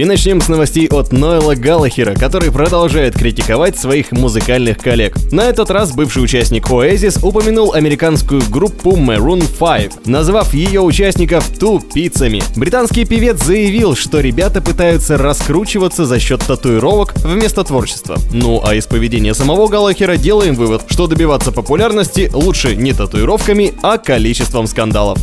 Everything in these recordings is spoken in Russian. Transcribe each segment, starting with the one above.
И начнем с новостей от Нойла Галлахера, который продолжает критиковать своих музыкальных коллег. На этот раз бывший участник Oasis упомянул американскую группу Maroon 5, назвав ее участников тупицами. Британский певец заявил, что ребята пытаются раскручиваться за счет татуировок вместо творчества. Ну а из поведения самого Галлахера делаем вывод, что добиваться популярности лучше не татуировками, а количеством скандалов.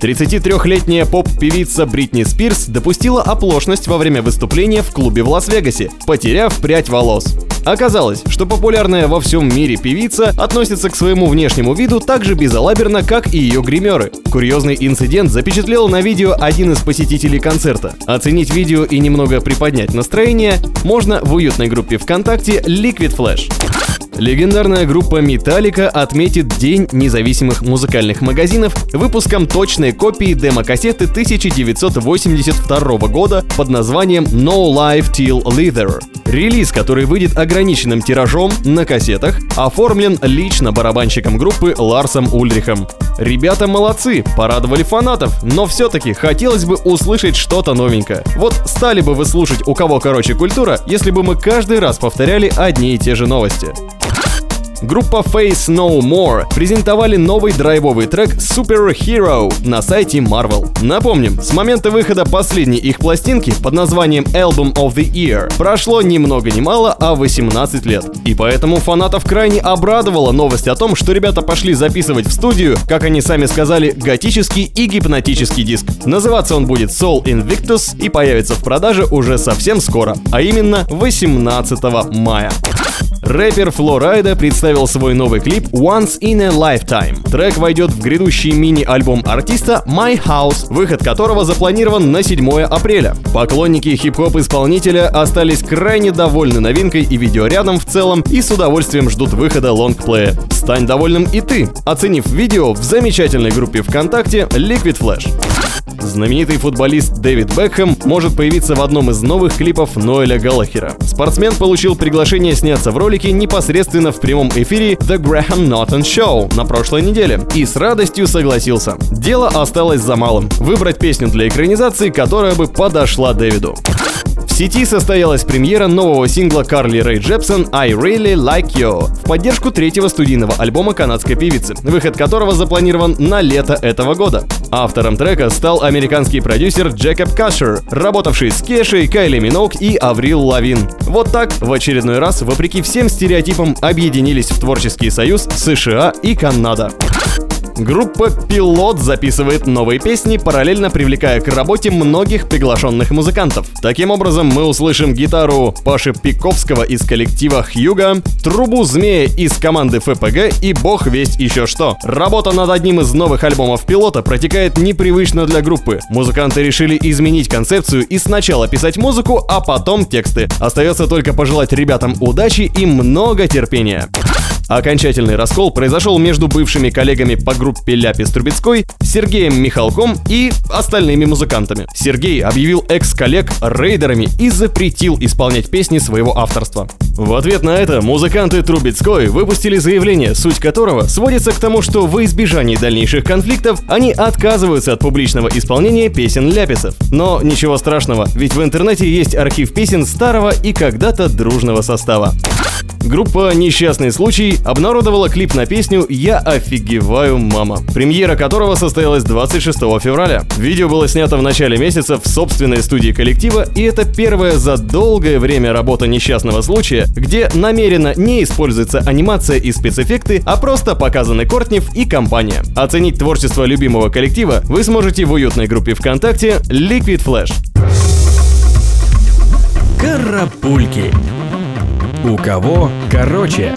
33-летняя поп-певица Бритни Спирс допустила оплошность во время выступления в клубе в Лас-Вегасе, потеряв прядь волос. Оказалось, что популярная во всем мире певица относится к своему внешнему виду так же безалаберно, как и ее гримеры. Курьезный инцидент запечатлел на видео один из посетителей концерта. Оценить видео и немного приподнять настроение можно в уютной группе ВКонтакте Liquid Flash. Легендарная группа Металлика отметит День независимых музыкальных магазинов выпуском точной копии демо-кассеты 1982 года под названием No Life Till Leather. Релиз, который выйдет ограниченным тиражом на кассетах, оформлен лично барабанщиком группы Ларсом Ульрихом. Ребята молодцы, порадовали фанатов, но все-таки хотелось бы услышать что-то новенькое. Вот стали бы вы слушать «У кого короче культура», если бы мы каждый раз повторяли одни и те же новости. Группа Face No More презентовали новый драйвовый трек Super Hero на сайте Marvel. Напомним, с момента выхода последней их пластинки под названием Album of the Year прошло ни много ни мало, а 18 лет. И поэтому фанатов крайне обрадовала новость о том, что ребята пошли записывать в студию, как они сами сказали, готический и гипнотический диск. Называться он будет Soul Invictus и появится в продаже уже совсем скоро, а именно 18 мая. Рэпер Флорайда представил свой новый клип Once in a Lifetime. Трек войдет в грядущий мини-альбом артиста My House, выход которого запланирован на 7 апреля. Поклонники хип-хоп исполнителя остались крайне довольны новинкой и видеорядом в целом и с удовольствием ждут выхода лонгплея. Стань довольным и ты, оценив видео в замечательной группе ВКонтакте Liquid Flash. Знаменитый футболист Дэвид Бекхэм может появиться в одном из новых клипов Ноэля Галлахера. Спортсмен получил приглашение сняться в ролике непосредственно в прямом эфире The Graham Norton Show на прошлой неделе и с радостью согласился. Дело осталось за малым – выбрать песню для экранизации, которая бы подошла Дэвиду. В сети состоялась премьера нового сингла Карли Рэй Джепсон «I Really Like You» в поддержку третьего студийного альбома канадской певицы, выход которого запланирован на лето этого года. Автором трека стал американский продюсер Джекоб Кашер, работавший с Кешей, Кайли Миноук и Аврил Лавин. Вот так, в очередной раз, вопреки всем стереотипам, объединились в творческий союз США и Канада. Группа «Пилот» записывает новые песни, параллельно привлекая к работе многих приглашенных музыкантов. Таким образом, мы услышим гитару Паши Пиковского из коллектива «Хьюга», трубу «Змея» из команды ФПГ и бог весть еще что. Работа над одним из новых альбомов «Пилота» протекает непривычно для группы. Музыканты решили изменить концепцию и сначала писать музыку, а потом тексты. Остается только пожелать ребятам удачи и много терпения. Окончательный раскол произошел между бывшими коллегами по группе Ляпис Трубецкой, Сергеем Михалком и остальными музыкантами. Сергей объявил экс-коллег рейдерами и запретил исполнять песни своего авторства. В ответ на это музыканты Трубецкой выпустили заявление, суть которого сводится к тому, что во избежании дальнейших конфликтов они отказываются от публичного исполнения песен Ляписов. Но ничего страшного, ведь в интернете есть архив песен старого и когда-то дружного состава. Группа «Несчастный случай» обнародовала клип на песню «Я офигеваю, мама», премьера которого состоялась 26 февраля. Видео было снято в начале месяца в собственной студии коллектива, и это первая за долгое время работа «Несчастного случая», где намеренно не используется анимация и спецэффекты, а просто показаны Кортнев и компания. Оценить творчество любимого коллектива вы сможете в уютной группе ВКонтакте Liquid Flash. Карапульки У кого короче